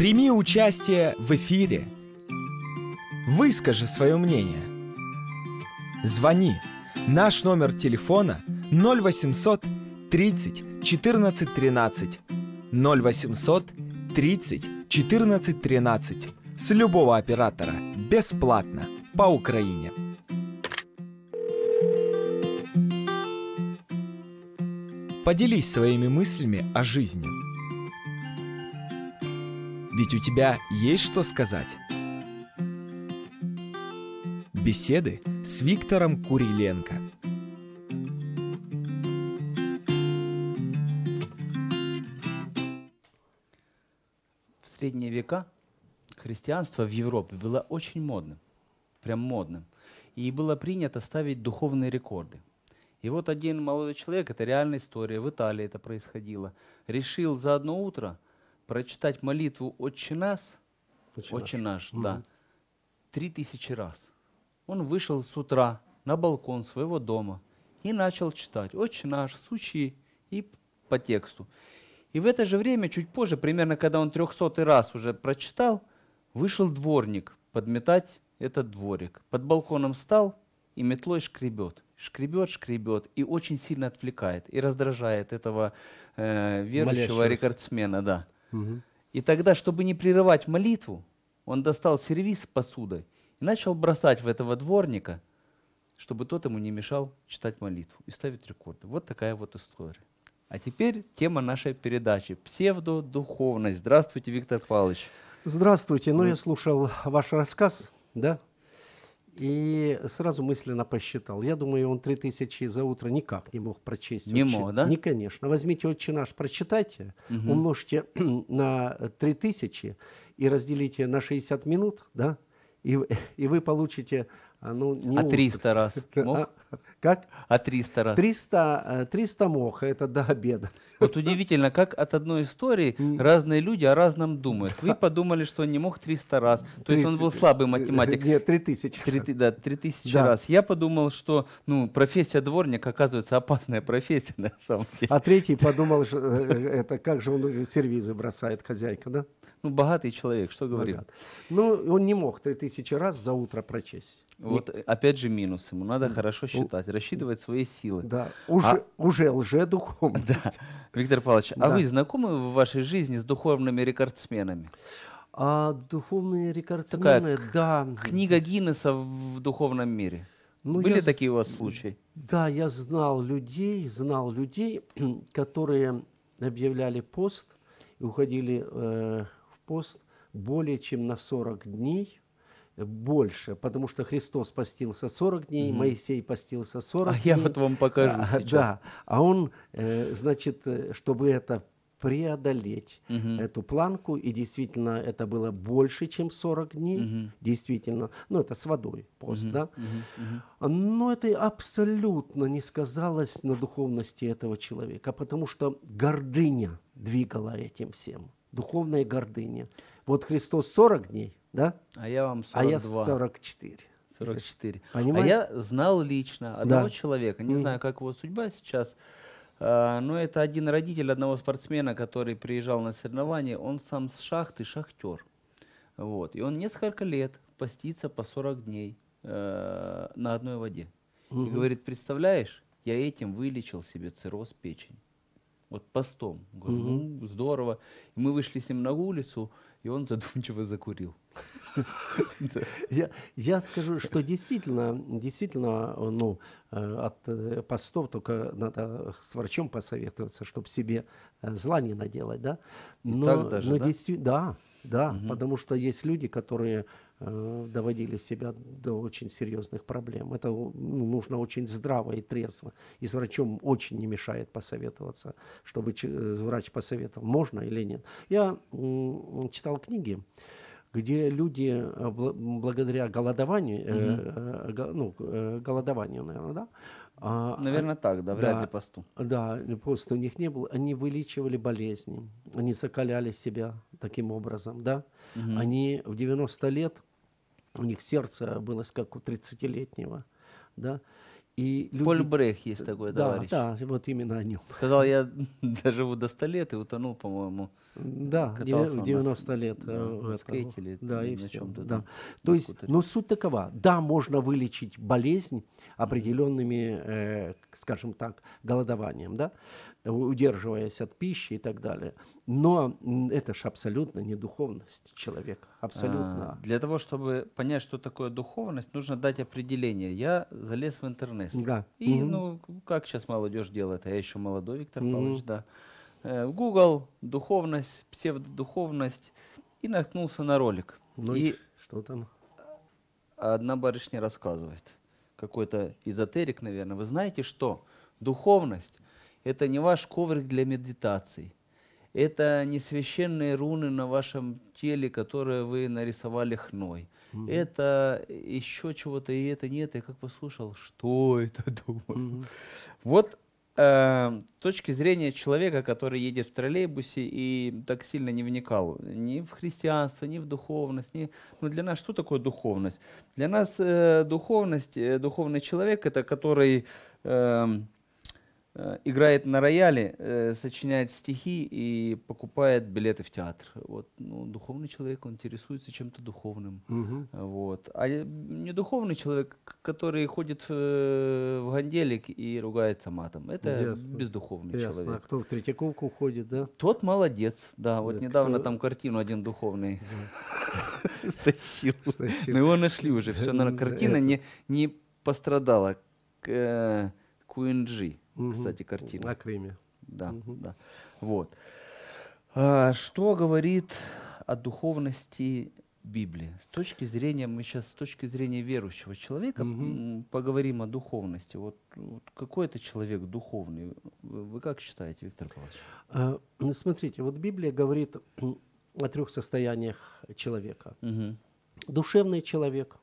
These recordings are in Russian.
Прими участие в эфире. Выскажи свое мнение. Звони. Наш номер телефона 0800 30 14 13 0800 30 14 13 с любого оператора бесплатно по Украине. Поделись своими мыслями о жизни. Ведь у тебя есть что сказать. Беседы с Виктором Куриленко. В средние века христианство в Европе было очень модным, прям модным. И было принято ставить духовные рекорды. И вот один молодой человек, это реальная история, в Италии это происходило, решил за одно утро прочитать молитву «Отче нас», Отче «Отче наш». наш», да, три тысячи раз. Он вышел с утра на балкон своего дома и начал читать «Отче наш», «Сучи» и по тексту. И в это же время, чуть позже, примерно когда он трехсотый раз уже прочитал, вышел дворник подметать этот дворик. Под балконом встал и метлой шкребет. Шкребет, шкребет и очень сильно отвлекает и раздражает этого э, верующего Молящегося. рекордсмена. Да. Мгм. И тогда, чтобы не прерывать молитву, он достал сервиз с посудой и начал бросать в этого дворника, чтобы тот ему не мешал читать молитву и ставить рекорды. Вот такая вот история. А теперь тема нашей передачи – псевдодуховность. Здравствуйте, Виктор Павлович. Здравствуйте. Ну. я слушал ваш рассказ, да, и сразу мысленно посчитал. Я думаю, он 3000 за утро никак не мог прочесть. Не «Отче». мог, да? Не, конечно. Возьмите «Отче наш», прочитайте, Мгм. умножьте на 3000 и разделите на 60 минут, да, и, и вы получите, а, ну, не А утро. 300 раз мог? А, Как? А 300 раз? 300, э, 300 мог, это до обеда. Вот удивительно, как от одной истории разные люди о разном думают. Вы подумали, что он не мог 300 раз. То есть он был слабый математик. Нет, 3000. Три, ты- да, три тысячи Да. раз. Я подумал, что ну, профессия дворника, оказывается, опасная профессия на самом деле. А третий подумал, что, э, это как же он сервизы бросает, хозяйка, да? Ну, богатый человек, что говорим? Богат. Ну, он не мог 3000 раз за утро прочесть. Вот э, опять же минус ему. Надо хорошо считать, рассчитывать свои силы. Да, уже, А- уже лжедуховный. Да. Виктор Павлович, а Да. вы знакомы в вашей жизни с духовными рекордсменами? А духовные рекордсмены, да. Книга Гиннесса в духовном мире. Ну, Были я такие у вас случаи? Да, я знал людей, знал людей, которые объявляли пост и уходили э, пост более чем на 40 дней, э, больше, потому что Христос постился 40 дней, Моисей постился 40 А дней. я вот вам покажу А, сейчас. Да, а он, э, значит, э, чтобы это преодолеть, Мгм. эту планку, и действительно это было больше, чем 40 дней, Мгм. действительно, ну это с водой пост, Мгм, да, мгм, мгм. а, но это абсолютно не сказалось на духовности этого человека, потому что гордыня двигала этим всем, духовная гордыня. Вот Христос 40 дней, да, А я вам а 42. я 44. 44. Понимаете? А я знал лично одного Да. человека, не Мгм. знаю, как его судьба сейчас, а, но это один родитель одного спортсмена, который приезжал на соревнования, он сам с шахты шахтер. Вот. И он несколько лет постится по 40 дней э, на одной воде. И Мгм. говорит, представляешь, я этим вылечил себе цирроз печени. Вот постом. Говорю, ну, здорово. И мы вышли с ним на улицу, и он задумчиво закурил. Я, скажу, что действительно, действительно, ну, э, от э, постов только надо с врачом посоветоваться, чтобы себе э, зла не наделать, да? Но, так даже, да? да, да, потому что есть люди, которые доводили себя до очень серьезных проблем. Это ну, нужно очень здраво и трезво. И с врачом очень не мешает посоветоваться, чтобы э, врач посоветовал, можно или нет. Я читал книги, где люди э, бла- благодаря голодованию, э, э, ну, э, голодованию, наверное, да? а, Наверное, так, да, вряд да. ли посту. да, поста у них не было. Они вылечивали болезни, они закаляли себя таким образом, да. Они в 90 лет, у них сердце было как у 30-летнего, да. И люди... Поль Брех есть такой да, товарищ. да, вот именно о нем. Сказал, я доживу до 100 лет и утонул, по-моему. Да, Катался девя- он на 90 лет. да, э, это, скейте или да, и на все. чём-то Да. То есть, скутере. но суть такова. Да, можно вылечить болезнь определенными, э, скажем так, голодованием, да, удерживаясь от пищи и так далее. Но это же абсолютно не духовность человека. Абсолютно. А, Для того, чтобы понять, что такое духовность, нужно дать определение. Я залез в интернет. Да. И, Мгм. ну, как сейчас молодежь делает, а я еще молодой, Виктор Мгм. Павлович, да. Э, Google духовность, псевдодуховность, и наткнулся на ролик. Ну и и что там? одна барышня рассказывает, какой-то эзотерик, наверное. Вы знаете, что духовность – это не ваш коврик для медитаций. Это не священные руны на вашем теле, которые вы нарисовали хной. Это еще чего-то, и это нет. Я как послушал, что это думаю. Мгм. Вот э, с точки зрения человека, который едет в троллейбусе и так сильно не вникал ни в христианство, ни в духовность, ни... ну для нас что такое духовность? Для нас э, духовность, э, духовный человек это который э, играет на рояле, э, сочиняет стихи и покупает билеты в театр. Вот, ну, духовный человек, он интересуется чем-то духовным. Мгм. Вот. А э, недуховный человек, который ходит э, в ганделик и ругается матом, это Ясно. бездуховный Ясно. А человек. кто в Третьяковку ходит, да? Тот молодец, да. Вот Это недавно кто? там картину один духовный стащил. Но его нашли уже. Все, наверное, картина не, пострадала. К, Мгм. кстати, картина. На Крыме. Да, Мгм. да. Вот. А, что говорит о духовности Библии? С точки зрения, мы сейчас с точки зрения верующего человека м, поговорим о духовности. Вот, вот какой это человек духовный? Вы, как считаете, Виктор Павлович? А, ну, Смотрите, вот Библия говорит о трех состояниях человека. Мгм. Душевный человек,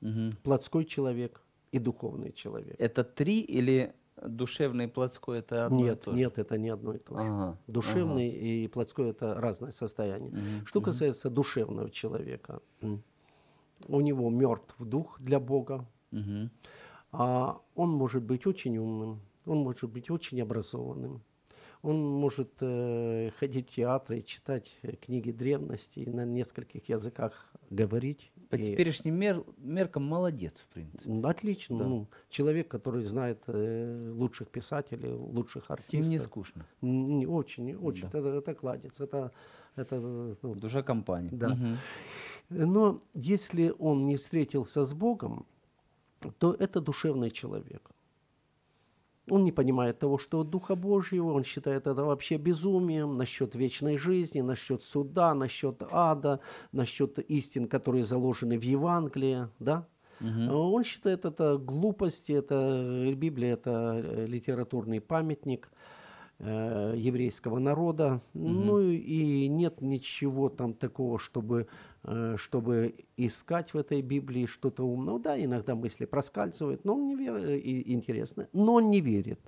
Мгм. плотской человек и духовный человек. Это три или душевный и плотской это одно и нет, то же? нет, это не одно и то же. Ага, Душевный и плотской это разное состояние. Мгм, Что касается душевного человека, у него мертв дух для Бога, Мгм. а он может быть очень умным, он может быть очень образованным, он может э, ходить в театры, читать э, книги древности, и на нескольких языках говорить. По и- теперешним мер- меркам молодец, в принципе. М, Отлично. Да. Ну, человек, который знает э, лучших писателей, лучших С ним артистов. не скучно. Не очень, очень. Да. Это, это кладец. Это, это, ну, Душа компании. Да. Мгм. Но если он не встретился с Богом, то это душевный человек. Он не понимает того, что Духа Божьего, он считает это вообще безумием насчет вечной жизни, насчет суда, насчет ада, насчет истин, которые заложены в Евангелии, да? А Он считает это глупостью, это э, Библия, это э, литературный памятник э, еврейского народа. Ну и нет ничего там такого, чтобы, чтобы искать в этой Библии что-то умного. Да, иногда мысли проскальзывают, но он не верит, и интересно, но он не верит,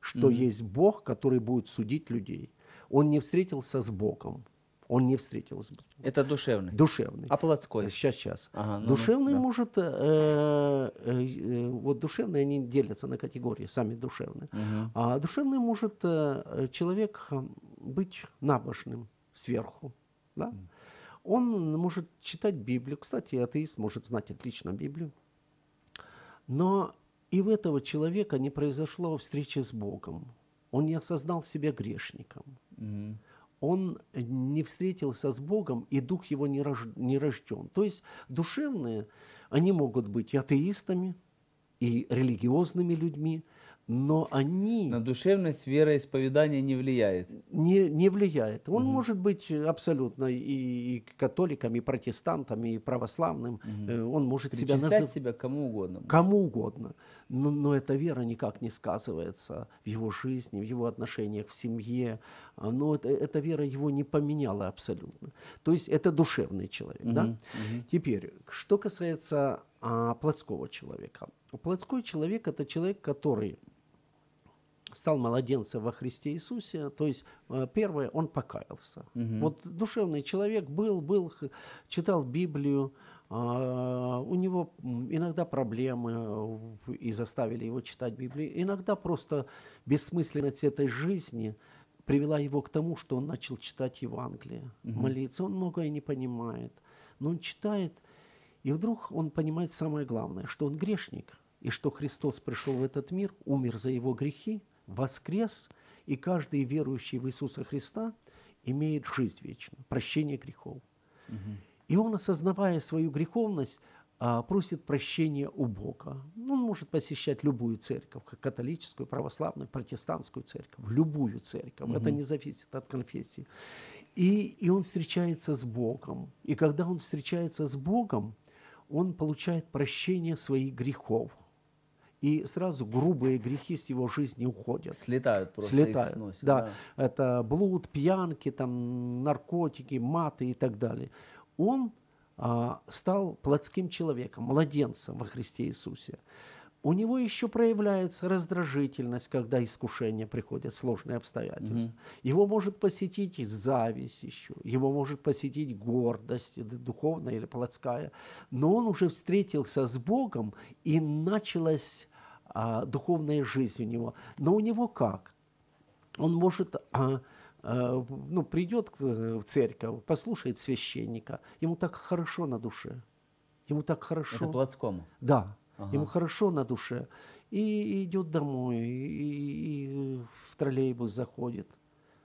что есть Бог, который будет судить людей. Он не встретился с Богом. Он не встретился. Это душевный. Душевный. А плотской? Сейчас, сейчас. Ага, ну-ну, душевный да. может, э, э, э, вот душевные они делятся на категории, сами душевные. Мгм. А душевный может э, э, человек э, быть набожным сверху, да? Он может читать Библию. Кстати, атеист может знать отлично Библию. Но и в этого человека не произошло встречи с Богом. Он не осознал себя грешником Мгм. он не встретился с Богом, и дух его не, рож- не рожден. То есть душевные, они могут быть и атеистами, и религиозными людьми, но они На душевность вероисповедание не влияет. не, не влияет. Он может быть абсолютно и, и католиком, и протестантом, и православным. Э, Он может себя называть себя кому угодно. кому угодно. Но, но эта вера никак не сказывается в его жизни, в его отношениях в семье. А, Но это, эта вера его не поменяла абсолютно. То есть это душевный человек. да? Мгм, мгм. Теперь, что касается а, плотского человека. Плотской человек – это человек, который стал младенцем во Христе Иисусе, то есть э, первое, он покаялся. Мгм. Вот душевный человек был, был, читал Библию, А, у него иногда проблемы э, и заставили его читать Библию. Иногда просто бессмысленность этой жизни привела его к тому, что он начал читать Евангелие, угу. молиться. Он многое не понимает, но он читает, и вдруг он понимает самое главное, что он грешник, и что Христос пришел в этот мир, умер за его грехи, воскрес, и каждый верующий в Иисуса Христа имеет жизнь вечную, прощение грехов. Угу. И он, осознавая свою греховность, а, просит прощения у Бога. Он может посещать любую церковь, католическую, православную, протестантскую церковь, любую церковь. Угу. Это не зависит от конфессии. И, и он встречается с Богом. И когда он встречается с Богом, он получает прощение своих грехов. И сразу грубые грехи с его жизни уходят. Слетают просто. Слетают. сносят, да. да. Это блуд, пьянки, там, наркотики, маты и так далее он а, стал плотским человеком, младенцем во Христе Иисусе. У него еще проявляется раздражительность, когда искушения приходят, сложные обстоятельства. Mm-hmm. Его может посетить зависть еще, его может посетить гордость, духовная или плотская. Но он уже встретился с Богом, и началась а, духовная жизнь у него. Но у него как? Он может а, Э, ну, придет в церковь, послушает священника, ему так хорошо на душе. Ему так хорошо. Это плотскому? Да, ага. ему хорошо на душе. И идет домой, и, и в троллейбус заходит.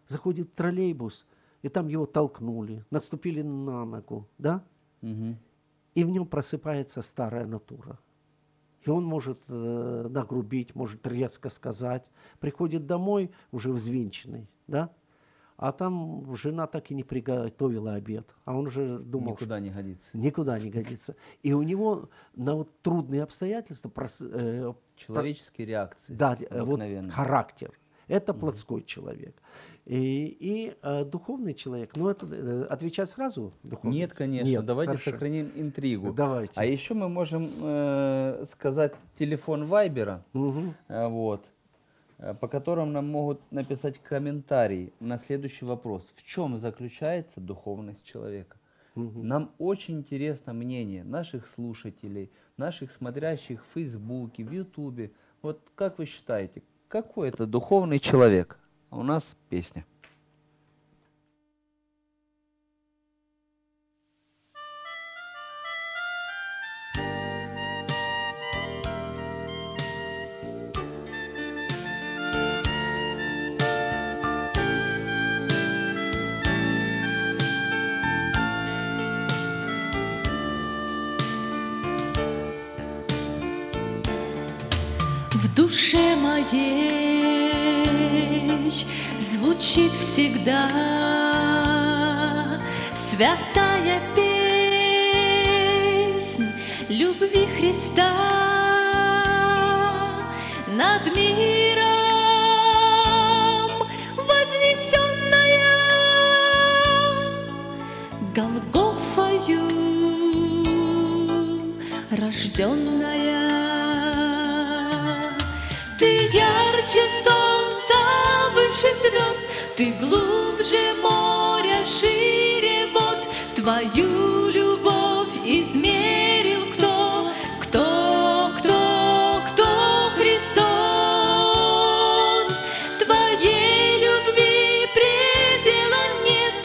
Заходит в троллейбус, и там его толкнули, наступили на ногу, да? Угу. И в нем просыпается старая натура. И он может э, нагрубить, может резко сказать. Приходит домой уже взвинченный, да? А там жена так и не приготовила обед. А он уже думал, никуда не годится. Никуда не годится. И у него на вот трудные обстоятельства... Прос, э, Человеческие про, реакции. Да, э, вот характер. Это угу. плотской человек. И, и э, духовный человек, ну это э, отвечать сразу? Духовный? Нет, конечно. Нет, Давайте хорошо. сохраним интригу. Давайте. А еще мы можем э, сказать телефон Вайбера. Угу. Э, вот. Э, по которым нам могут написать комментарий на следующий вопрос. В чем заключается духовность человека? Угу. Нам очень интересно мнение наших слушателей, наших смотрящих в Фейсбуке, в Ютубе. Вот как вы считаете, какой это духовный человек? А у нас песня. Святая песнь любви Христа над миром вознесенная Голгофою рожденная. Твою любовь измерил кто, кто, кто, кто Христос. Твоей любви предела нет,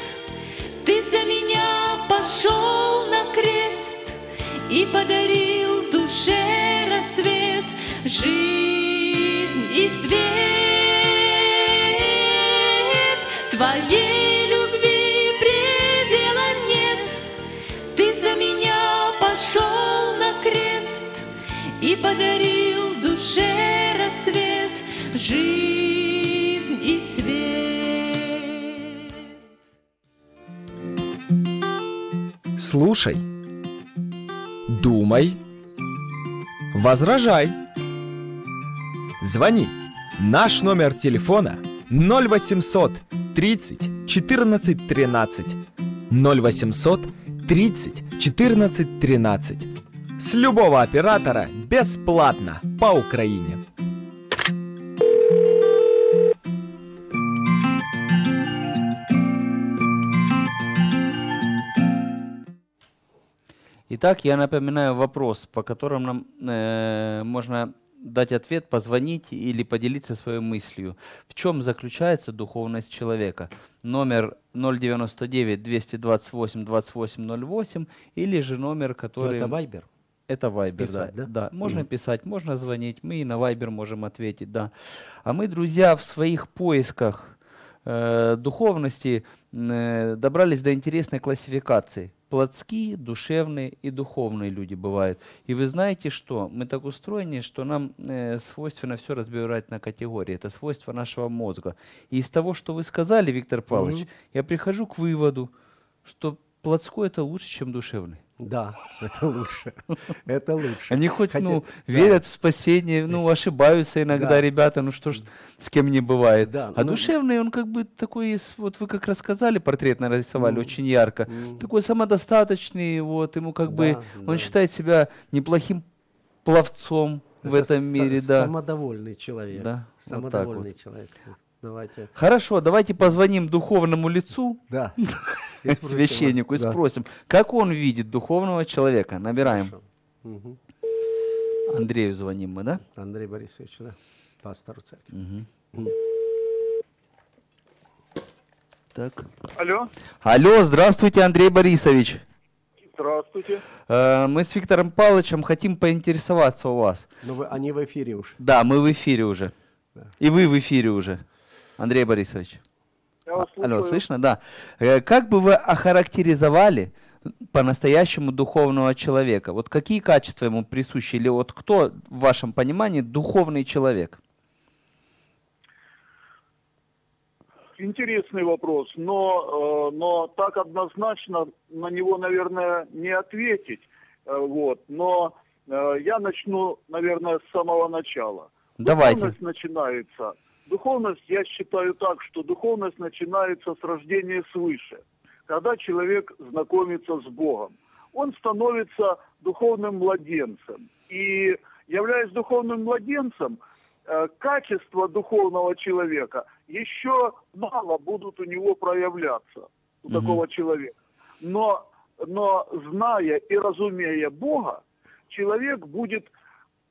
Ты за меня пошел на крест И подарил душе рассвет, жизнь и свет. Твоей подарил душе рассвет Жизнь и свет Слушай, думай, возражай. Звони. Наш номер телефона 0800 30 14 13. 0800 30 14 13. С любого оператора бесплатно по Украине. Итак, я напоминаю вопрос, по которому нам э, можно дать ответ, позвонить или поделиться своей мыслью. В чем заключается духовность человека? Номер 099 228 2808 или же номер, Ну, который... это Вайбер. Это Вайбер, Писать, да. да? Можно Мгм. писать, можно звонить. Мы и на Вайбер можем ответить, да. А мы, друзья, в своих поисках э, духовности э, добрались до интересной классификации. Плотские, душевные и духовные люди бывают. И вы знаете что? Мы так устроены, что нам э, свойственно все разбирать на категории. Это свойство нашего мозга. И из того, что вы сказали, Виктор Павлович, Мгм. я прихожу к выводу, что плотской это лучше, чем душевный. Да, это лучше. Это лучше. Они хоть, Хотя- ну, да. верят в спасение, ну, ошибаются иногда Да. ребята, ну что ж с кем не бывает. Да, а ну- душевный, он как бы такой, вот вы как рассказали, портрет нарисовали Ну, очень ярко. м. Такой самодостаточный, вот, ему как бы, Да, он да. считает себя неплохим пловцом в Это этом са- мире, да. Самодовольный человек. Да, вот так Самодовольный человек. Давайте. Хорошо, давайте позвоним духовному лицу, Да. И священнику, и да. спросим, как он видит духовного человека. Набираем. Мгм. Андрею звоним мы, да? Андрей Борисович, да, пастору церкви. Мгм. Так. Алло, Алло, здравствуйте, Андрей Борисович. здравствуйте. Э, Мы с Виктором Павловичем хотим поинтересоваться у вас. Но вы, они в эфире уж. Да, мы в эфире уже. Да. И вы в эфире уже, Андрей Борисович. А- Алло, слышно? Да. Э, Как бы вы охарактеризовали по-настоящему духовного человека? Вот какие качества ему присущи? Или вот кто, в вашем понимании, духовный человек? Интересный вопрос, но, э, но так однозначно на него, наверное, не ответить. Э, вот. Но я начну, наверное, с самого начала. Давайте. Духовность начинается. Духовность, я считаю так, что духовность начинается с рождения свыше. Когда человек знакомится с Богом, он становится духовным младенцем. И являясь духовным младенцем, э, качества духовного человека еще мало будут у него проявляться, у Мгм. такого человека. Но, но зная и разумея Бога, человек будет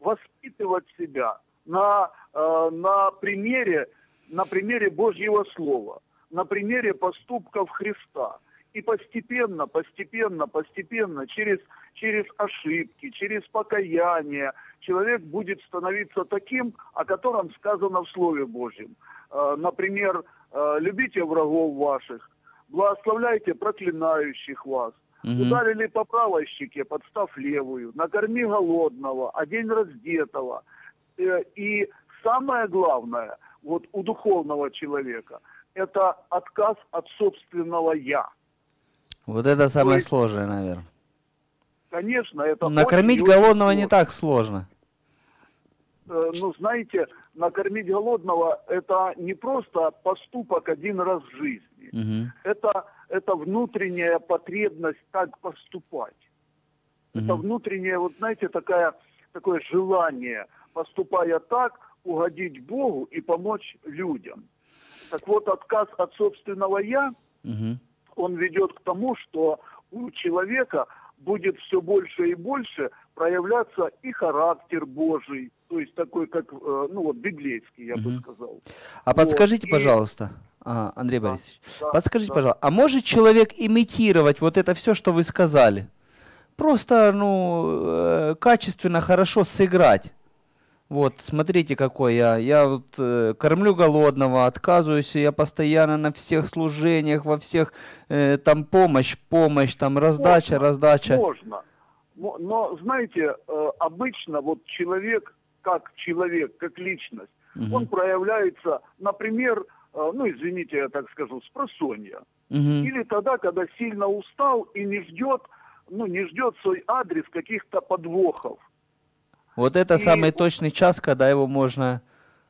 воспитывать себя на, э, на, примере, на примере Божьего Слова, на примере поступков Христа. И постепенно, постепенно, постепенно, через, через ошибки, через покаяние, человек будет становиться таким, о котором сказано в Слове Божьем. Э, Например, э, любите врагов ваших, благословляйте проклинающих вас, Мгм. Ударили по правой щеке, подстав левую, накорми голодного, одень раздетого. И самое главное, вот у духовного человека, это отказ от собственного «я». Вот это самое есть- сложное, наверное. Конечно, это Накормить очень и очень голодного не так сложно. Э, Ну, знаете, накормить голодного – это не просто поступок один раз в жизни. Мгм. Это, это внутренняя потребность так поступать. Это Мгм. внутреннее, вот знаете, такая, такое желание, поступая так, угодить Богу и помочь людям. Так вот, отказ от собственного «я», Мгм. он ведет к тому, что у человека будет все больше и больше проявляться и характер Божий, то есть такой, как, э, ну вот, библейский, я бы Мгм. сказал. А подскажите, и- пожалуйста, а, Андрей Да, Борисович, да, подскажите, да. пожалуйста, а может человек имитировать вот это все, что вы сказали? Просто, ну, э, качественно, хорошо сыграть. Вот, смотрите, какой я. Я вот э, кормлю голодного, отказываюсь, я постоянно на всех служениях, во всех, э, там помощь, помощь, там раздача, Можно, раздача. Можно. Мо- Но, знаете, э, обычно вот человек, как человек, как личность, Мгм. он проявляется, например, э, ну, извините, я так скажу, с просонья. Мгм. Или тогда, когда сильно устал и не ждет, ну, не ждет свой адрес каких-то подвохов. Вот это и самый точный час, когда его можно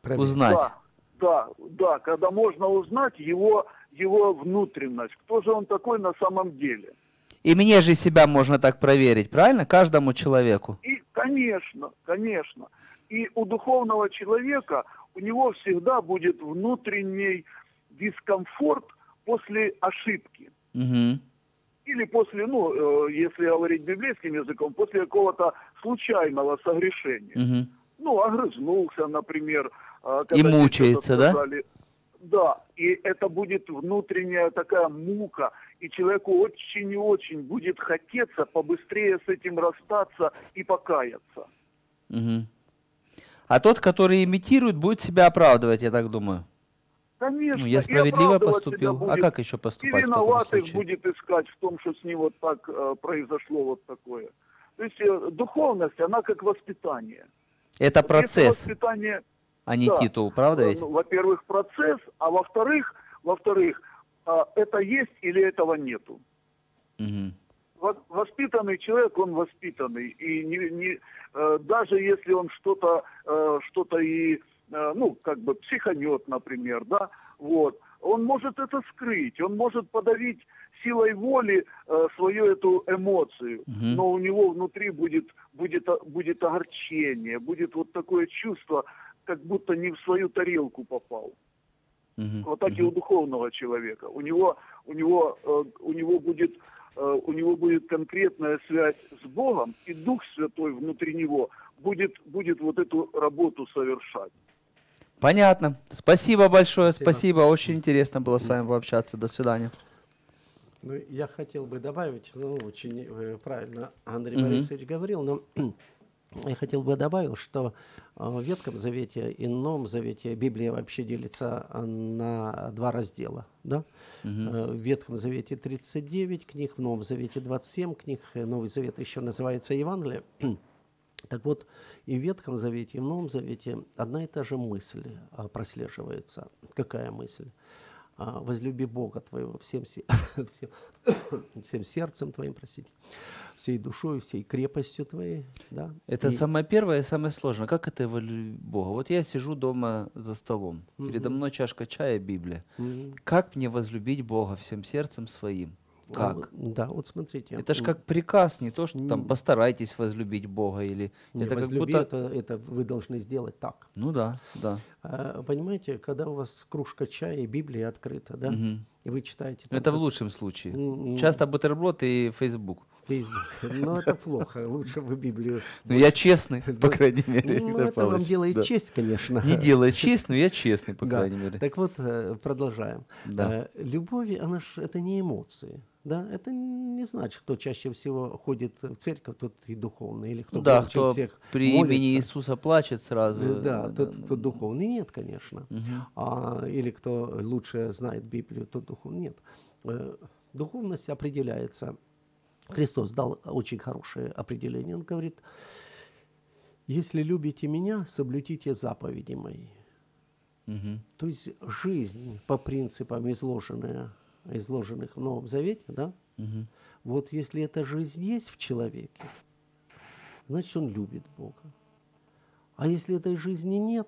Проверить. узнать. Да, да, да, когда можно узнать его, его внутренность, кто же он такой на самом деле. И мне же себя можно так проверить, правильно? Каждому человеку. И, конечно, конечно. И у духовного человека, у него всегда будет внутренний дискомфорт после ошибки. Мгм. Или после, ну, э, если говорить библейским языком, после какого-то случайного согрешения. Мгм. Ну, огрызнулся, например. а, И мучается, да? Да, и это будет внутренняя такая мука, и человеку очень и очень будет хотеться побыстрее с этим расстаться и покаяться. Мгм. А тот, который имитирует, будет себя оправдывать, я так думаю. Конечно, Ну, я и справедливо поступил. А будет, как еще и поступать в таком виноватых случае? будет искать в том, что с ним вот так э, произошло вот такое. То есть э, духовность, она как воспитание. Это Вот процесс, воспитание, а не да. титул, правда э, ведь? ну, во-первых, процесс, а во-вторых, во-вторых, а, это есть или этого нету. Во- Воспитанный человек, он воспитанный. И не, не, э, даже если он что-то э, что-то и, э, ну, как бы психанет, например, да, вот, он может это скрыть, он может подавить силой воли э, свою эту эмоцию, Мгм. но у него внутри будет, будет, будет огорчение, будет вот такое чувство, как будто не в свою тарелку попал. Мгм. Вот так и у духовного человека. У него, у него, э, у него будет, э, у него будет конкретная связь с Богом, и Дух Святой внутри него будет, будет вот эту работу совершать. Понятно. Спасибо большое, Спасибо. спасибо. Очень интересно было с вами пообщаться. До свидания. Ну, я хотел бы добавить, ну, очень э, правильно Андрей Мгм. Борисович говорил, но я хотел бы добавить, что э, в Ветхом Завете и Новом Завете Библия вообще делится э, на два раздела. Да? Э, В Ветхом Завете 39 книг, в Новом Завете 27 книг, Новый Завет еще называется Евангелие. Так вот, и в Ветхом Завете, и в Новом Завете одна и та же мысль а, прослеживается. Какая мысль? А, возлюби Бога твоего всем, се- всем, всем сердцем твоим, простите, всей душой, всей крепостью твоей. Да? Это И- самое первое и самое сложное. Как это волю Бога? Вот я сижу дома за столом. Передо мной чашка чая, Библия. Как мне возлюбить Бога всем сердцем своим? Как? вот- Да, вот смотрите. Это ж м, как приказ, не то, что там постарайтесь возлюбить Бога или не, это как возлюби, будто. это, это вы должны сделать так. Ну да, да. А, Понимаете, когда у вас кружка чая и Библия открыта, да, Мгм. и вы читаете... Ну, там Это в как- лучшем случае. М. Часто бутерброд и Facebook. Facebook. Но это плохо. Лучше бы Библию. Ну, я честный, по крайней мере. Ну, это вам делает честь, конечно. Не делает честь, но я честный, по крайней мере. Так вот, э, продолжаем. Э, Любовь, она ж это не эмоции. Да? Это не значит, кто чаще всего ходит в церковь, тот и духовный. Или кто да, кто всех при молится. имени Иисуса плачет сразу. Э, Да, тот, тот духовный. Нет, конечно. Мгм. А, или кто лучше знает Библию, тот духовный. Нет. Э, Духовность определяется. Христос дал очень хорошее определение. Он говорит, если любите меня, соблюдите заповеди мои. Мгм. То есть жизнь по принципам, изложенная, изложенных в Новом Завете, да, Мгм. вот если эта жизнь есть в человеке, значит, он любит Бога. А если этой жизни нет,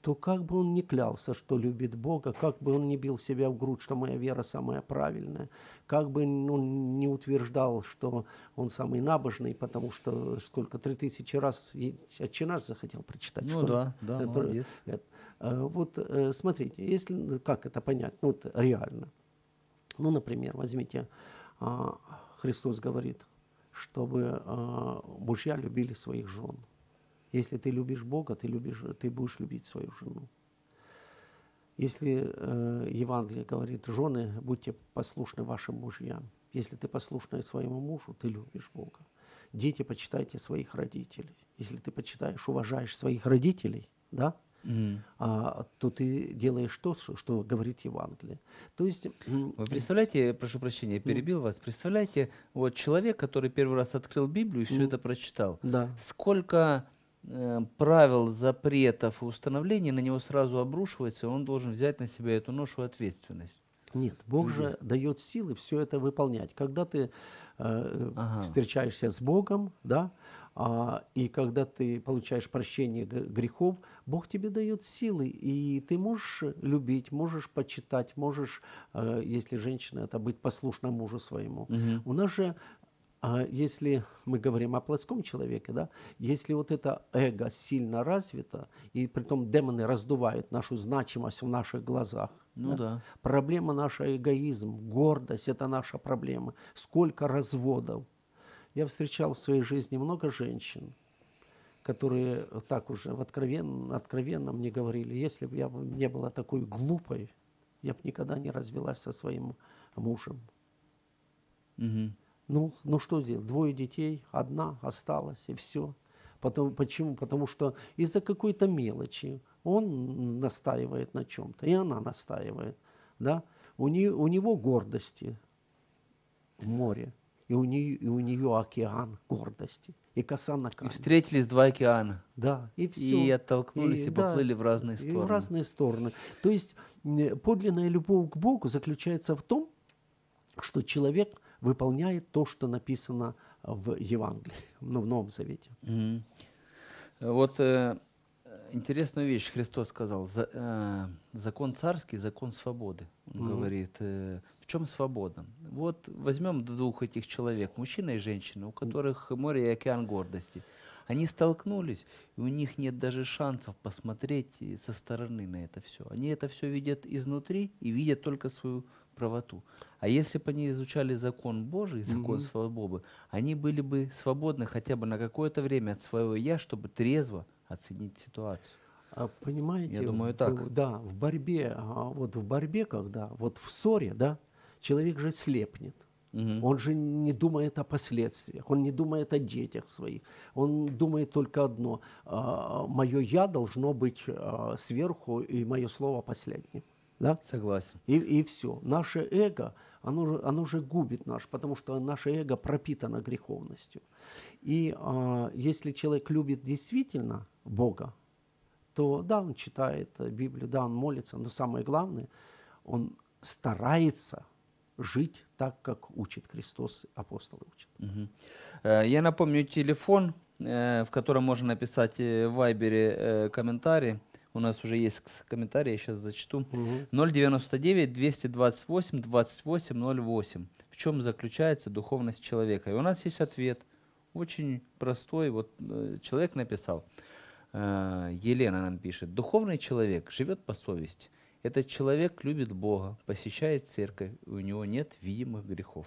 то как бы он ни клялся, что любит Бога, как бы он ни бил себя в грудь, что моя вера самая правильная, как бы он не утверждал, что он самый набожный, потому что сколько, три тысячи раз и «Отче наш» захотел прочитать. Ну ли? да, да, Это- молодец. это, э, Вот э, смотрите, если как это понять, ну вот реально. Ну, например, возьмите, а, Христос говорит, чтобы а, мужья любили своих жен. Если ты любишь Бога, ты, любишь, ты будешь любить свою жену. Если э, Евангелие говорит, жены, будьте послушны вашим мужьям. Если ты послушная своему мужу, ты любишь Бога. Дети, почитайте своих родителей. Если ты почитаешь, уважаешь своих родителей, да, Мгм. а, то ты делаешь то, что, что говорит Евангелие. То есть, Вы представляете, прошу прощения, я перебил вас, представляете, вот человек, который первый раз открыл Библию и все Ну. это прочитал, да, сколько э, правил, запретов и установлений на него сразу обрушивается, и он должен взять на себя эту ношу ответственность. Нет, Бог же дает силы все это выполнять. Когда ты э, Ага. встречаешься с Богом, да, и когда ты получаешь прощение грехов, Бог тебе дает силы, и ты можешь любить, можешь почитать, можешь, э, если женщина, это быть послушна мужу своему. Мгм. У нас же, а, если мы говорим о плотском человеке, да, если вот это эго сильно развито, и притом демоны раздувают нашу значимость в наших глазах, Ну да. Проблема наша эгоизм, гордость – это наша проблема. Сколько разводов. Я встречал в своей жизни много женщин, которые так уже в откровенно, откровенно мне говорили, если бы я не была такой глупой, я бы никогда не развелась со своим мужем. Мгм. Ну, ну что делать? Двое детей, одна осталась, и все. Потом, почему? Потому что из-за какой-то мелочи он настаивает на чем-то, и она настаивает. Да? У, нее, у него гордости море, и у нее, и у нее океан гордости, и коса на И камне. встретились два океана. Да, и все. И оттолкнулись, и, да, поплыли в разные и стороны. в разные стороны. То есть м, подлинная любовь к Богу заключается в том, что человек выполняет то, что написано в Евангелии, ну, в Новом Завете. Мгм. Вот э, интересную вещь Христос сказал. За- э, закон царский, закон свободы. Он Мгм. говорит, э, чем свобода? Вот возьмем двух этих человек, мужчина и женщина, у которых море и океан гордости. Они столкнулись, и у них нет даже шансов посмотреть и со стороны на это все. Они это все видят изнутри и видят только свою правоту. А если бы они изучали закон Божий, закон Мгм. свободы, они были бы свободны хотя бы на какое-то время от своего я, чтобы трезво оценить ситуацию. А понимаете? Я думаю, так. Да, в борьбе, а, вот в борьбе, когда, вот в ссоре, да, человек же слепнет. Мгм. Он же не думает о последствиях, он не думает о детях своих. Он думает только одно. мое я должно быть а, сверху, и мое слово последним. Да? Согласен. И, и все. Наше эго, оно, оно же губит наш, потому что наше эго пропитано греховностью. И а, если человек любит действительно Бога, то да, он читает э, Библию, да, он молится, но самое главное, он старается жить так, как учит Христос, апостолы учат. Э, Я напомню телефон, э, в котором можно написать э, в Вайбере комментарий. У нас уже есть комментарий, я сейчас зачту. 099 228 2808. В чем заключается духовность человека? И у нас есть ответ. Очень простой. Вот человек написал. Елена нам пишет. Духовный человек живет по совести. Этот человек любит Бога, посещает церковь, и у него нет видимых грехов.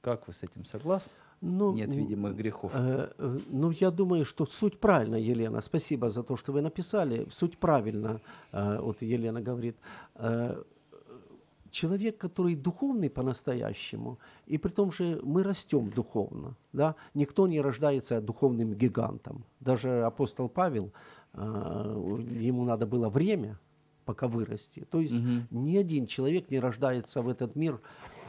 Как вы с этим согласны? Ну, Нет видимых грехов. Э, э, Ну, я думаю, что суть правильна, Елена. Спасибо за то, что вы написали. Суть правильна, э, вот Елена говорит. Э, Человек, который духовный по-настоящему, и при том же мы растем духовно. Да? Никто не рождается духовным гигантом. Даже апостол Павел, э, ему надо было время, пока вырасти. То есть Мгм. ни один человек не рождается в этот мир,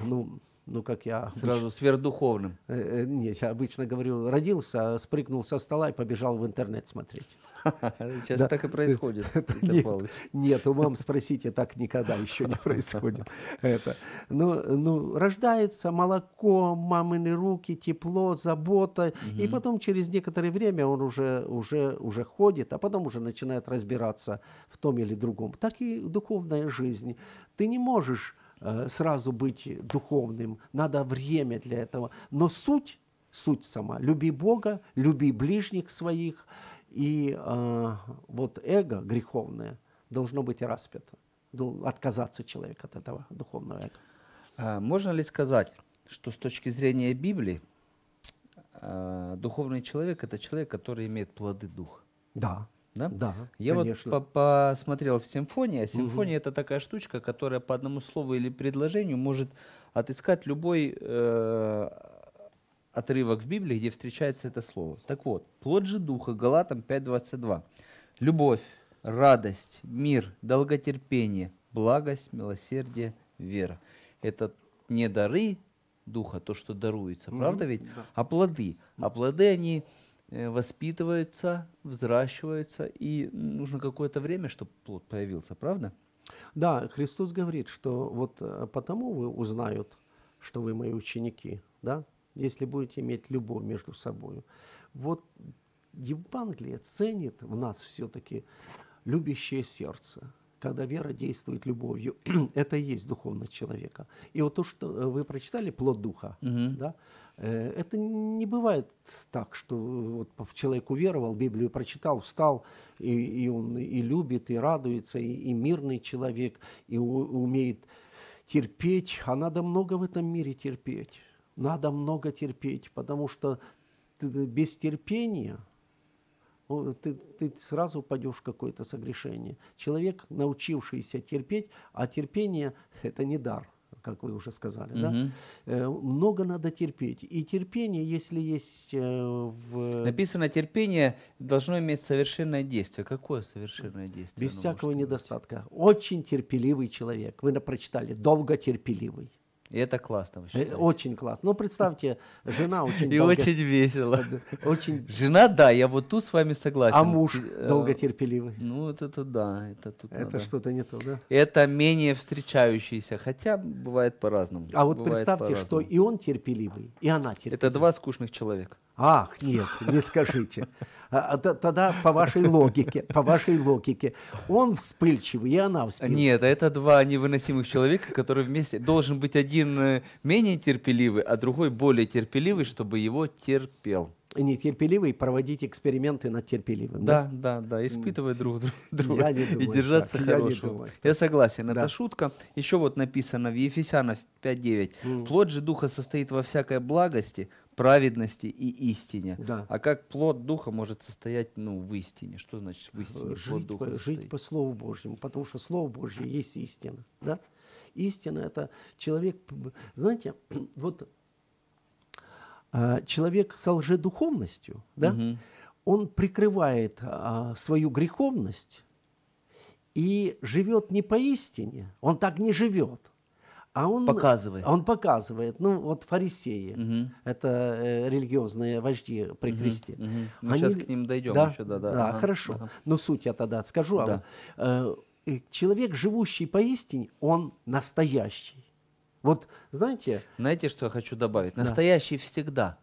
ну, ну как я обычно Сразу сверхдуховным. Э, э, Нет, я обычно говорю, родился, спрыгнул со стола и побежал в интернет смотреть. Сейчас Да. так и происходит. Нет, нет, у мам спросите, так никогда еще не происходит. Это. Ну, ну, рождается молоко, мамины руки, тепло, забота, и потом через некоторое время он уже, уже, уже ходит, а потом уже начинает разбираться в том или другом. Так и духовная жизнь. Ты не можешь э, сразу быть духовным, надо время для этого. Но суть, суть сама, люби Бога, люби ближних своих, и э, вот эго греховное должно быть распято. Отказаться человек от этого духовного эго. А Можно ли сказать, что с точки зрения Библии а, духовный человек это человек, который имеет плоды духа? Да, Да? да, Я конечно. вот по- посмотрел в симфонии, а симфония это такая штучка, которая по одному слову или предложению может отыскать любой э, отрывок в Библии, где встречается это слово. Так вот, плод же духа, Галатам 5.22. Любовь, радость, мир, долготерпение, благость, милосердие, вера. Это не дары духа, то, что даруется, правда ведь? да. А плоды. А плоды, они э, воспитываются, взращиваются, и нужно какое-то время, чтобы плод появился, правда? Да, Христос говорит, что вот э, потому вы узнают, что вы мои ученики, да, если будете иметь любовь между собой. Вот Евангелие ценит в нас все-таки любящее сердце, когда вера действует любовью. Это и есть духовность человека. И вот то, что э, вы прочитали, плод духа, Мгм. да, э, это не бывает так, что вот человек уверовал, Библию прочитал, встал, и, и он и любит, и радуется, и, и мирный человек, и у- умеет терпеть. А надо много в этом мире терпеть. Надо много терпеть, потому что без терпения о, ты, ты сразу упадешь в какое-то согрешение. Человек, научившийся терпеть, а терпение – это не дар, как вы уже сказали. да? Мгм. Э, Много надо терпеть. И терпение, если есть э, в... Написано, терпение должно иметь совершенное действие. Какое совершенное действие? Без всякого недостатка. Очень терпеливый человек. Вы прочитали. Долго терпеливый. И это классно Э, вообще. Очень классно. Ну, представьте, жена очень И долго... очень весело. очень- Жена, да, я вот тут с вами согласен. А муж Э, долготерпеливый. Ну, вот это да, это тут Это надо. что-то не то, да? Это менее встречающиеся, хотя бывает по-разному. А вот Бывает представьте, что по-разному. и он терпеливый, и она терпеливая. Это два скучных человека. Ах, нет, не скажите. А, а Тогда по вашей логике, по вашей логике, он вспыльчивый, и она вспыльчивая. Нет, это два невыносимых человека, которые вместе... Должен быть один э, менее терпеливый, а другой более терпеливый, чтобы его терпел. Нетерпеливый проводить эксперименты над терпеливым. Да, да, да, испытывать друг друг- друга Я не и думаю держаться так, я не думаю Я согласен, Да. это шутка. Еще вот написано в Ефесянах 5.9. Плод же Духа состоит во всякой благости, праведности и истине. Да. А как плод Духа может состоять ну, в истине? Что значит в истине плод жить, Духа по, жить по Слову Божьему, потому что Слово Божье есть истина. Да? Истина – это человек, знаете, вот а, человек со лжедуховностью, да, Мгм. он прикрывает а, свою греховность и живет не по истине, он так не живет, а он Показывает. Он показывает, ну вот фарисеи, Мгм. это э, религиозные вожди при Мгм, кресте. мгм. Мы щас к ним дойдем да, еще, да, да, Да, ага, хорошо. ага. Но суть я тогда скажу. Да. э, человек, живущий поистине, он настоящий. Вот знаете, Знаете, что я хочу добавить? Да. Настоящий всегда.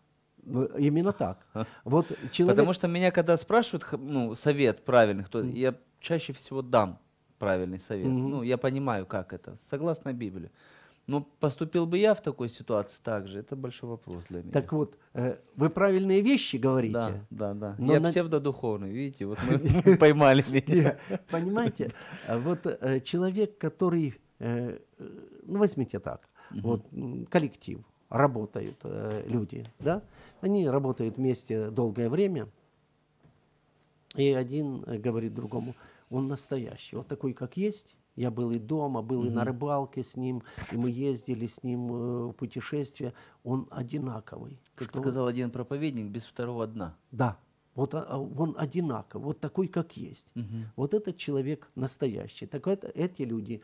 э, именно так. Вот человек, Потому что меня когда спрашивают ну, совет правильный, то я чаще всего дам правильный совет. Мгм. Ну, я понимаю, как это, согласно Библии. Но поступил бы я в такой ситуации так же, это большой вопрос для меня. так вот, э, вы правильные вещи говорите. да, да, да. Но я на- псевдодуховный, видите, вот мы поймали меня. Понимаете, А вот э, человек, который, э, ну возьмите так, вот коллектив, работают люди, да, они работают вместе долгое время, и один говорит другому, он настоящий, вот такой, как есть. Я был и дома, был и на рыбалке с ним, и мы ездили с ним э, в путешествия. Он одинаковый. Как Что- сказал один проповедник, без второго дна. Да, вот а- а он одинаков, вот такой, как есть. Вот этот человек настоящий. Так это, эти люди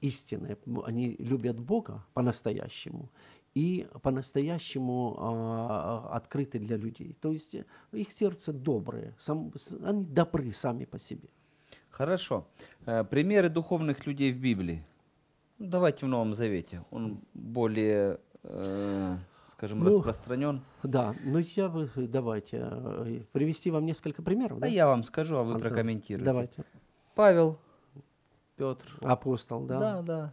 истинные, они любят Бога по-настоящему и по-настоящему а, открыты для людей. То есть э, их сердце доброе, сам, они добры сами по себе. Хорошо. Э, Примеры духовных людей в Библии. Ну, давайте в Новом Завете. Он более, э, скажем, Ну, распространен. Да, ну я бы, давайте, э, привести вам несколько примеров. А да? я вам скажу, а вы Антон, прокомментируете. Давайте. Павел, Петр. Апостол, да. Да, да.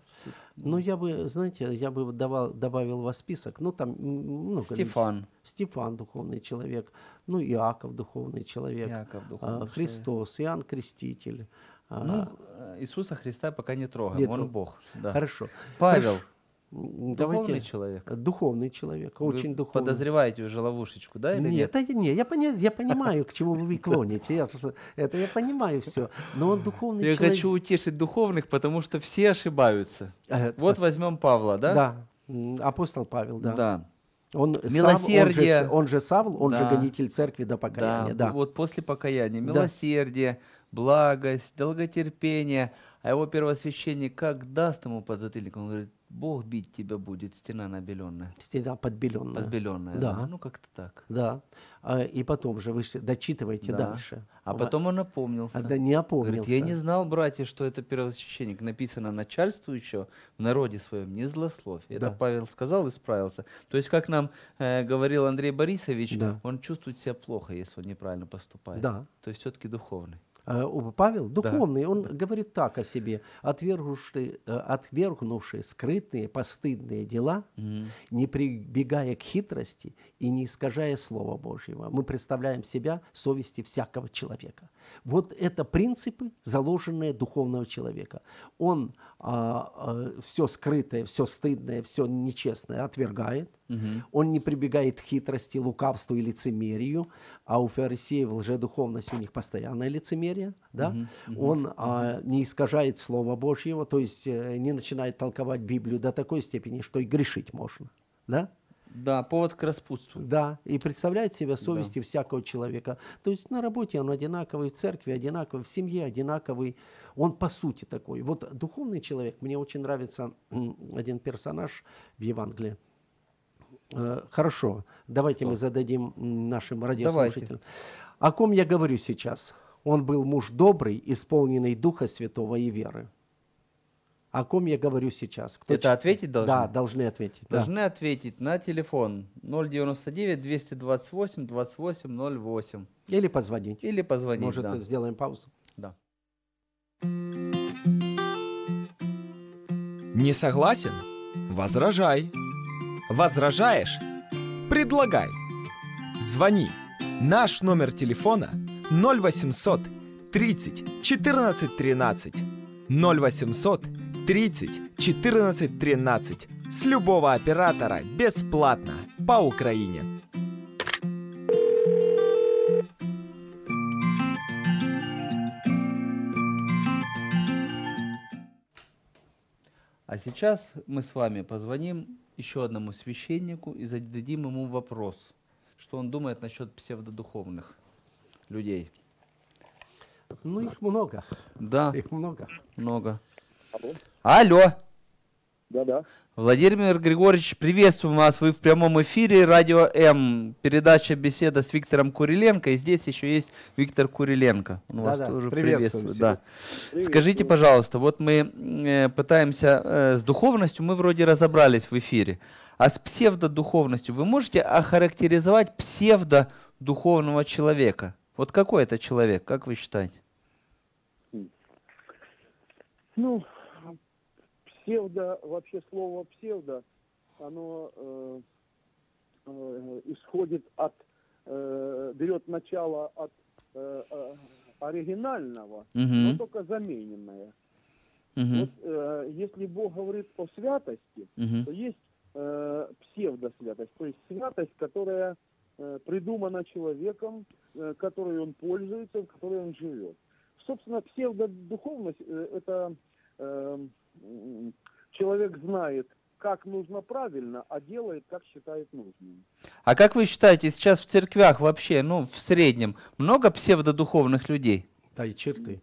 Ну, я бы, знаете, я бы давал, добавил вас список. Ну, там много людей. Стефан. Стефан духовный человек, ну Иаков духовный человек, Яков а, духовный человек. Христос, Иоанн Креститель. а, Ну, Иисуса Христа пока не трогаем, Не он Бог. Да. Хорошо. Павел, Хорошо. М, духовный человек. Духовный человек, Вы очень духовный. подозреваете уже ловушечку, да, или нет? Нет, это не, я, поня- я понимаю, к чему вы клоните. Я, это я понимаю все. Но он духовный Я человек. хочу утешить духовных, потому что все ошибаются. Э, Вот возьмем Павла, да? Да, апостол Павел, да. Да. Он, Сав- он, Милосердие. же, он же Савл, он же Да. гонитель церкви до покаяния. Да, Вот после покаяния. Да. Милосердие, благость, долготерпение. А его первосвященник как даст ему подзатыльник? Он говорит, Бог бить тебя будет, стена набеленная. Стена подбеленная. Подбеленная, Да. да. Ну, как-то так. Да. А, и потом же вы дочитываете Да. дальше. А потом он опомнился. А, да не опомнился. Говорит, я не знал, братья, что это первосвященник. Написано начальствующего в народе своем не злословь. Это Да. Павел сказал и справился. То есть, как нам э, говорил Андрей Борисович, Да. он чувствует себя плохо, если он неправильно поступает. Да. То есть, все-таки духовный. Э, Павел духовный, он говорит так о себе, отвергнувший, э, отвергнувший скрытные, постыдные дела, не прибегая к хитрости и не искажая Слова Божьего. Мы представляем себя совести всякого человека. Вот это принципы, заложенные духовного человека. Он все скрытое, все стыдное, все нечестное отвергает. Он не прибегает к хитрости, лукавству и лицемерию, а у фарисеев лжедуховность у них постоянное лицемерие. Да? Он а, не искажает Слова Божьего, то есть э, не начинает толковать Библию до такой степени, что и грешить можно. Да? Да, повод к распутству. Да, и представляет себя совести всякого человека. То есть на работе он одинаковый, в церкви одинаковый, в семье одинаковый. Он по сути такой. Вот духовный человек, мне очень нравится один персонаж в Евангелии. Э, Хорошо, давайте мы зададим нашим радиослушателям. О ком я говорю сейчас? Он был муж добрый, исполненный Духа Святого и веры. О ком я говорю сейчас? Кто Это чит- ответить должны? Да, должны ответить. да. Должны ответить на телефон 099 228 28 08. Или позвонить. Или позвонить. Может, да. сделаем паузу. Да. Не согласен? Возражай. Возражаешь? Предлагай. Звони. Наш номер телефона 0800 30 14 13. 0800 30 14 13. С любого оператора бесплатно по Украине. А сейчас мы с вами позвоним еще одному священнику и зададим ему вопрос, что он думает насчет псевдодуховных людей. Ну, их много. Да, Их много. много. Алло. Да-да. Владимир Григорьевич, приветствуем вас. Вы в прямом эфире Радио М. Передача «Беседа» с Виктором Куриленко. И здесь еще есть Виктор Куриленко. Он вас Да-да, тоже приветствует. Да. Скажите, пожалуйста, вот мы э, пытаемся э, с духовностью, мы вроде разобрались в эфире. А с псевдодуховностью вы можете охарактеризовать псевдодуховного человека? Вот какой это человек, как вы считаете? Ну, псевдо, вообще слово псевдо, оно э, э, исходит от, э, берет начало от э, э, оригинального, но Мгм. только замененное. Мгм. Вот э, если Бог говорит о святости, Мгм. то есть э, псевдосвятость, то есть святость, которая э, придумана человеком, э, которой он пользуется, в которой он живет. Собственно, псевдодуховность э, это э, человек знает, как нужно правильно, а делает, как считает нужным. А как вы считаете, сейчас в церквях вообще, ну, в среднем, много псевдодуховных людей? Да, и черты.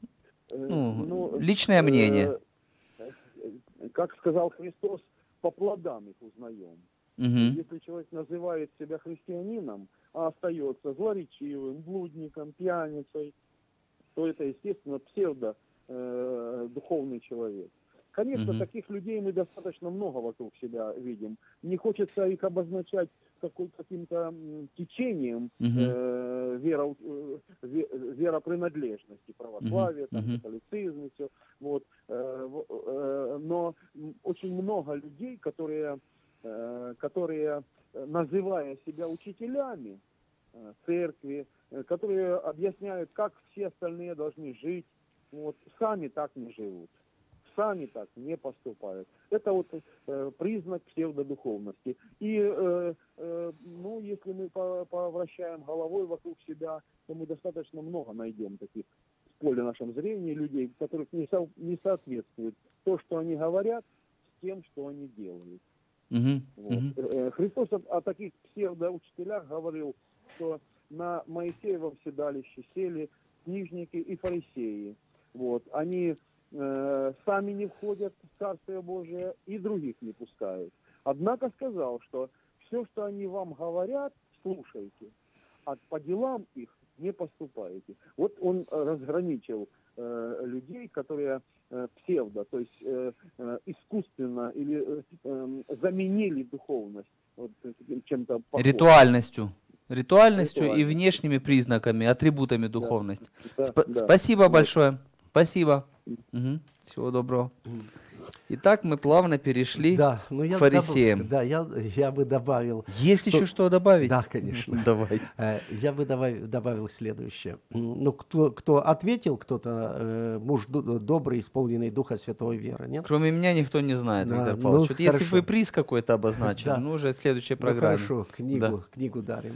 Э, Ну, личное мнение. э, э, Как сказал Христос, по плодам их узнаем. Мгм. Если человек называет себя христианином, а остается злоречивым, блудником, пьяницей, то это, естественно, псевдо э, духовный человек. Конечно, Мгм. таких людей мы достаточно много вокруг себя видим. Не хочется их обозначать каким-то течением Мгм. э, вера, э, ве- веропринадлежности, православия, там, Мгм. католицизм и все. Вот. Э, э, Но очень много людей, которые, э, которые называя себя учителями э, церкви, э, которые объясняют, как все остальные должны жить, вот, сами так не живут сами так не поступают. Это вот э, признак псевдодуховности. И, э, э, ну, если мы по- повращаем головой вокруг себя, то мы достаточно много найдем таких в поле нашем зрения людей, которых не, со- не соответствует то, что они говорят, с тем, что они делают. Мгм. Вот. Э, Христос о, о таких псевдоучителях говорил, что на Моисеевом седалище сели книжники и фарисеи. Вот. Они э, сами не входят в Царствие Божие и других не пускают. Однако сказал, что все, что они вам говорят, слушайте, а по делам их не поступаете. Вот он э, разграничил э, людей, которые э, псевдо, то есть э, э, искусственно или э, эм, заменили духовность вот, чем-то похожим. Ритуальностью. ритуальностью и Ритуально. внешними признаками, атрибутами духовности. Да, Спа- да. Спасибо Вот. большое. Спасибо. Мгм. Всего доброго. Итак, мы плавно перешли Да, но я к фарисеям. добав- да, я, я бы добавил, Есть что- еще что добавить? Да, конечно. Давай. э, я бы добавил, добавил следующее. Ну, кто, кто ответил, кто-то, э, муж добрый, исполненный Духа Святого веры, нет? Кроме меня никто не знает, Да, Виктор ну, Павлович. Вот если хорошо. бы вы приз какой-то обозначили, Да. ну уже в следующей Ну, хорошо, книгу, книгу дарим.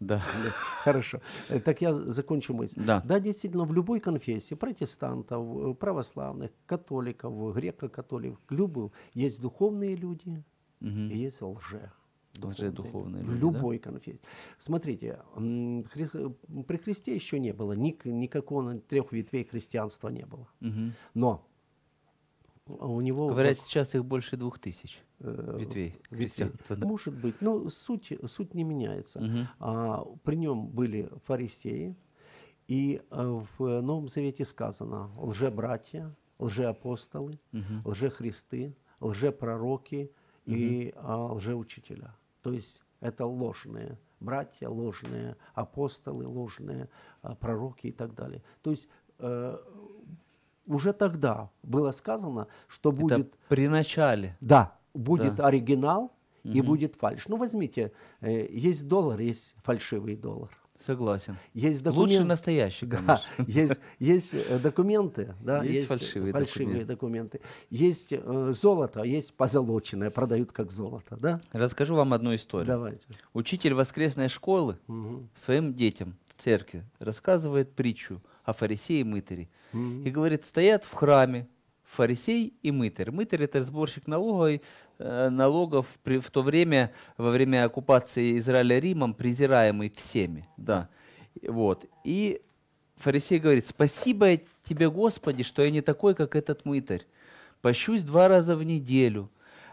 Да. Да, Хорошо. Э, Так я закончу мысль. Да. Да, действительно, в любой конфессии, протестантов, э, православных, католиков, греко-католиков, любую, есть духовные люди Мгм. и есть лже. Лжедуховные В люди, да? любой конфессии. Смотрите, хри- при Христе еще не было, ник- никакого трех ветвей христианства не было. Мгм. Но у него... Говорят, вот, сейчас их больше двух тысяч э, ветвей ветвей. христианства. да. Может быть, но суть, суть не меняется. Мгм. А, при нем были фарисеи, и э, в Новом Завете сказано лжебратья, лжеапостолы, Мгм. лжехристы, лжепророки и а, лжеучителя. То есть это ложные братья, ложные апостолы, ложные а, пророки и так далее. То есть э, уже тогда было сказано, что Это будет при начале. да, будет Да. оригинал и Мгм. будет фальш. Ну, возьмите, э, есть доллар, есть фальшивый доллар. Согласен. Есть Лучше документы. настоящий, Да, конечно. есть, есть э, документы, да, Есть есть, фальшивые фальшивые документы. Есть э, золото, есть позолоченное, продают как золото, да? Расскажу вам одну историю. Давайте. Учитель воскресной школы Мгм. своим детям в церкви рассказывает притчу о фарисее и мытаре. Мгм. И говорит, стоят в храме фарисей и мытарь. Мытарь это сборщик налогов, э, налогов при, в то время, во время оккупации Израиля Римом, презираемый всеми. Да. Вот. И фарисей говорит, спасибо тебе, Господи, что я не такой, как этот мытарь. Пощусь два раза в неделю,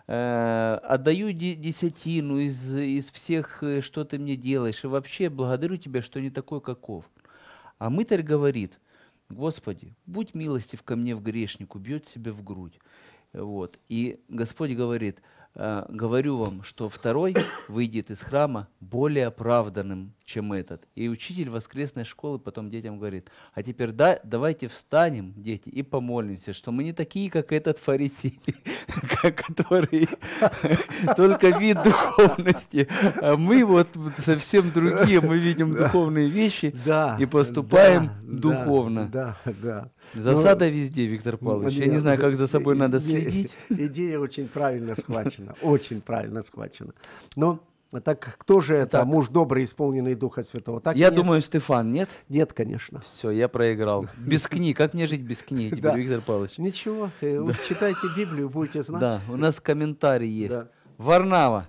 э, отдаю де- десятину из, из всех, э, что ты мне делаешь, и вообще благодарю тебя, что не такой, каков. А мытарь говорит, Господи, будь милостив ко мне в грешнику, бьет себя в грудь. Вот. И Господь говорит, «Э, говорю вам, что второй выйдет из храма более оправданным, чем этот. И учитель воскресной школы потом детям говорит, а теперь да, давайте встанем, дети, и помолимся, что мы не такие, как этот фарисей, который только вид духовности, а мы вот совсем другие, мы видим духовные вещи и поступаем духовно. Да, да. Засада везде, Виктор Павлович. Я не знаю, как за собой надо следить. Идея очень правильно схвачена, очень правильно схвачена. Но так кто же это Так. муж добрый, исполненный Духа Святого? Так Я нет? думаю, Стефан, нет? Нет, конечно. Все, я проиграл. Без книг. Как мне жить без книг теперь, Да. Виктор Павлович? Ничего, э, вот читайте Библию, будете знать. Да, у нас комментарий есть. Да. Варнава,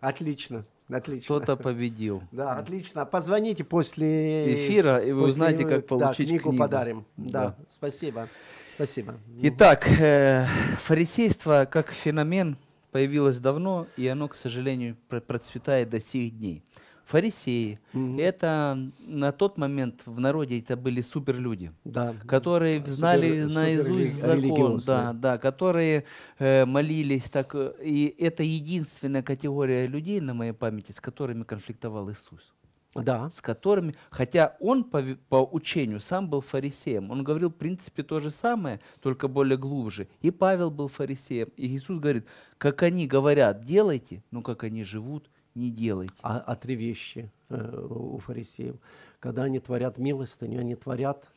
Отлично, отлично. кто-то победил. Да, отлично. Позвоните после Эфира, и вы после узнаете, как да, получить книгу. книгу. подарим. Да, Да. спасибо. Спасибо. Итак, э, фарисейство как феномен появилось давно, и оно, к сожалению, пр- процветает до сих дней. Фарисеи Мгм. это на тот момент в народе это были суперлюди. Да. которые Супер- знали супер наизусть рели- закон, да, да, которые э, молились, так, э, и это единственная категория людей на моей памяти, с которыми конфликтовал Иисус, Да. с которыми, хотя он по, по учению сам был фарисеем, он говорил в принципе то же самое, только более глубже. И Павел был фарисеем, и Иисус говорит, как они говорят, делайте, но как они живут, не делайте. А, а три вещи э, у фарисеев. Когда они творят милостыню, они творят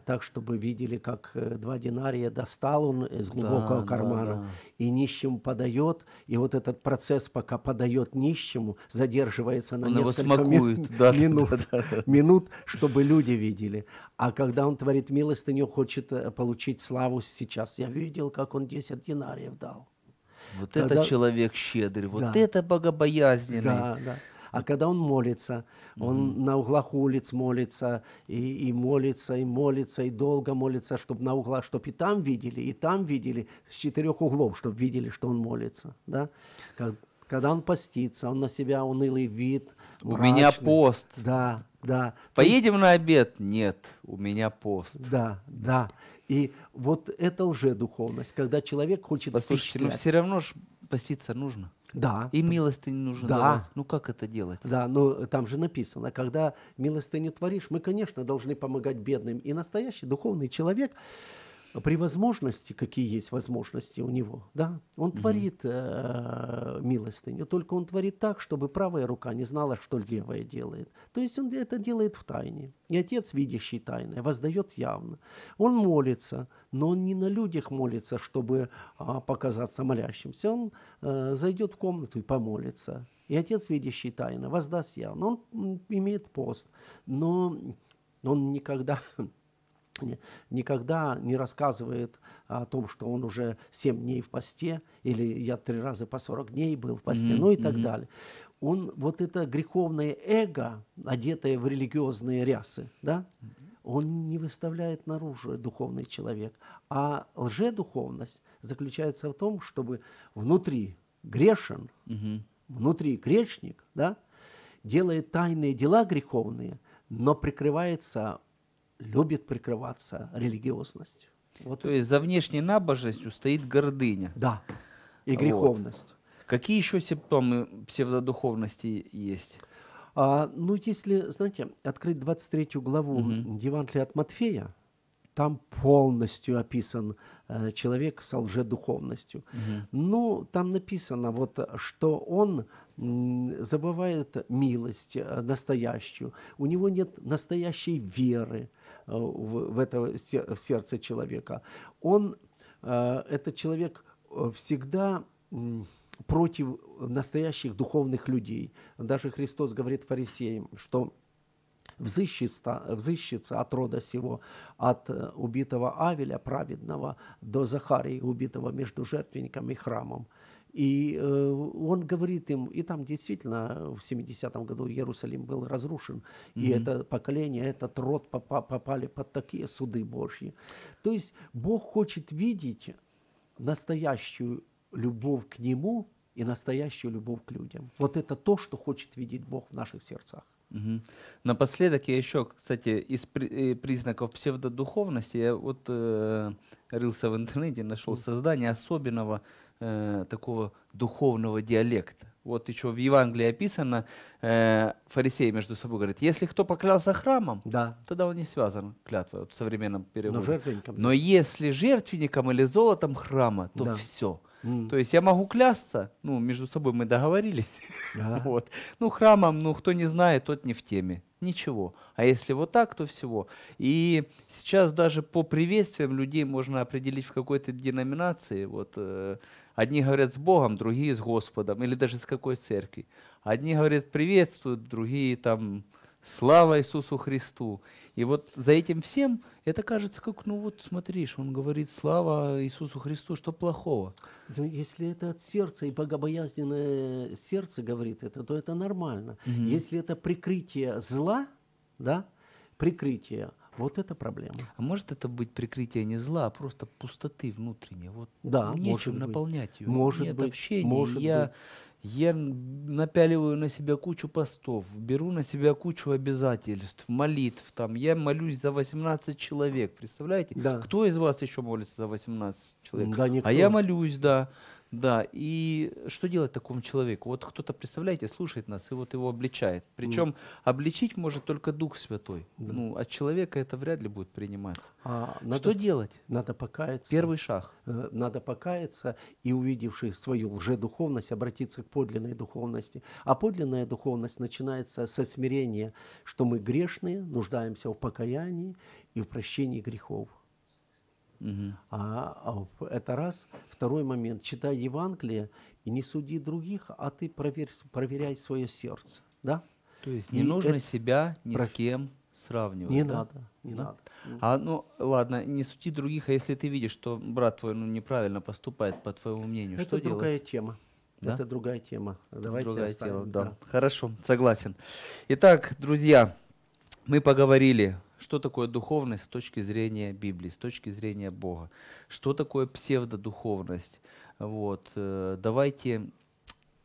так, чтобы видели, как э, два динария достал он из глубокого да, кармана да. и нищему подает. И вот этот процесс, пока подает нищему, задерживается на Он несколько ми- смакует, да, да, минут, да, да, да. минут, чтобы люди видели. А когда он творит милостыню, хочет э, получить славу сейчас. Я видел, как он 10 динариев дал. Вот Когда- это человек щедрый, вот Да. это богобоязненный. Да, да. А когда он молится, он на углах улиц молится, и, и молится, и молится, и долго молится, чтобы на углах, чтобы и там видели, и там видели, с четырех углов, чтобы видели, что он молится. Да? Ка- Когда он постится, он на себя унылый вид. У меня мрачный. пост. Да, да. То есть- Поедем на обед? Нет, у меня пост. Да, да. И вот это уже духовность, когда человек хочет Послушайте, ну впечатлять. все равно ж поститься нужно. Да. И милостыню нужно Да. давать. Ну как это делать? Да, но там же написано, когда милостыню творишь, мы, конечно, должны помогать бедным. И настоящий духовный человек при возможности, какие есть возможности у него, да, он творит э, милостыню, только он творит так, чтобы правая рука не знала, что левая делает. То есть он это делает в тайне. И Отец, видящий тайное, воздает явно. Он молится, но он не на людях молится, чтобы а, показаться молящимся. Он э, зайдет в комнату и помолится. И Отец, видящий тайно, воздаст явно. Он имеет пост, но он никогда не- никогда не рассказывает о том, что он уже 7 дней в посте, или я три раза по 40 дней был в посте, Мгм, ну и так мгм. далее. Он, вот это греховное эго, одетое в религиозные рясы, да, он не выставляет наружу духовный человек. А лжедуховность заключается в том, чтобы внутри грешен, Мгм. внутри грешник, да, делает тайные дела греховные, но прикрывается, любит прикрываться религиозностью. Вот То есть за внешней набожностью стоит гордыня. да, и Вот. греховность. Какие еще симптомы псевдодуховности есть? А, ну, если, знаете, открыть 23 главу Мгм. Евангелия от Матфея, там полностью описан э, человек с лжедуховностью. Ну, там написано, вот, что он забывает милость э, настоящую, у него нет настоящей веры в, в это в сердце человека. Он, э, этот человек э, всегда против настоящих духовных людей. Даже Христос говорит фарисеям, что взыщется, взыщется от рода сего, от э, убитого Авеля праведного до Захарии, убитого между жертвенником и храмом. И э, он говорит им, и там действительно в 70-м году Иерусалим был разрушен, и это поколение, этот род попа- попали под такие суды Божьи. То есть Бог хочет видеть настоящую любовь к Нему и настоящую любовь к людям. Вот это то, что хочет видеть Бог в наших сердцах. Мгм. Напоследок я еще, кстати, из при- э, признаков псевдодуховности, я вот э, рылся в интернете, нашел создание особенного э, такого духовного диалекта. Вот еще в Евангелии описано, э, фарисеи между собой говорят, если кто поклялся храмом, Да. тогда он не связан клятвой вот в современном Но переводе. жертвенником. Но если жертвенником или золотом храма, то Да. все. М. То есть я могу клясться, ну, между собой мы договорились. Да. Вот. Ну, храмом, ну, кто не знает, тот не в теме. Ничего. А если вот так, то всего. И сейчас даже по приветствиям людей можно определить в какой-то деноминации. Вот, э, одни говорят с Богом, другие с Господом, или даже с какой церкви. Одни говорят приветствуют, другие там слава Иисусу Христу. И вот за этим всем это кажется как, ну вот смотришь, он говорит слава Иисусу Христу, что плохого? Ну, если это от сердца и богобоязненное сердце говорит это, то это нормально. Если это прикрытие зла, да, прикрытие, вот это проблема. А может это быть прикрытие не зла, а просто пустоты внутренней? Вот Да, может нечем быть. наполнять ее. Может Нет быть, общения. может я, быть. я напяливаю на себя кучу постов, беру на себя кучу обязательств, молитв. Там, я молюсь за 18 человек. Представляете? Да. Кто из вас еще молится за 18 человек? Да, никто. А я молюсь, да. Да, и что делать такому человеку? Вот кто-то, представляете, слушает нас и вот его обличает. Причем обличить может только Дух Святой. Ну, от человека это вряд ли будет приниматься. А надо, Что делать? надо покаяться. Первый шаг. Э, Надо покаяться и, увидевший свою лжедуховность, обратиться к подлинной духовности. А подлинная духовность начинается со смирения, что мы грешные, нуждаемся в покаянии и в прощении грехов. Мгм. А, а это раз. Второй момент. Читай Евангелие и не суди других, а ты проверь, проверяй свое сердце. Да? То есть не И нужно это- себя ни Про- с кем сравнивать. Не да? надо. Не Да. надо. А ну ладно, не суди других, а если ты видишь, что брат твой ну, неправильно поступает, по твоему мнению, Это что другая делать? тема. Да? Это другая тема. Давайте Другая оставим, тема, да. Хорошо, согласен. Итак, друзья, мы поговорили, что такое духовность с точки зрения Библии, с точки зрения Бога. Что такое псевдодуховность? Вот. э, Давайте,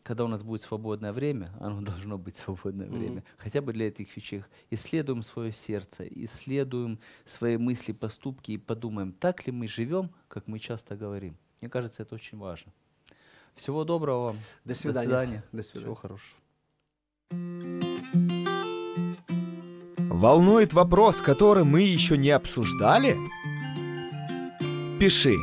когда у нас будет свободное время, оно должно быть свободное Мгм. время, хотя бы для этих вещей, исследуем свое сердце, исследуем свои мысли, поступки и подумаем, так ли мы живем, как мы часто говорим. Мне кажется, это очень важно. Всего доброго вам. До свидания. До свидания. До Всего свидания. хорошего. Волнует вопрос, который мы еще не обсуждали? Пиши.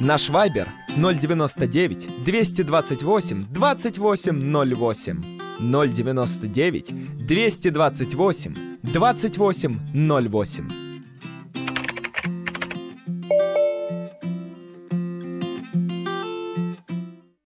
Наш вайбер 099 228 2808 099 228 2808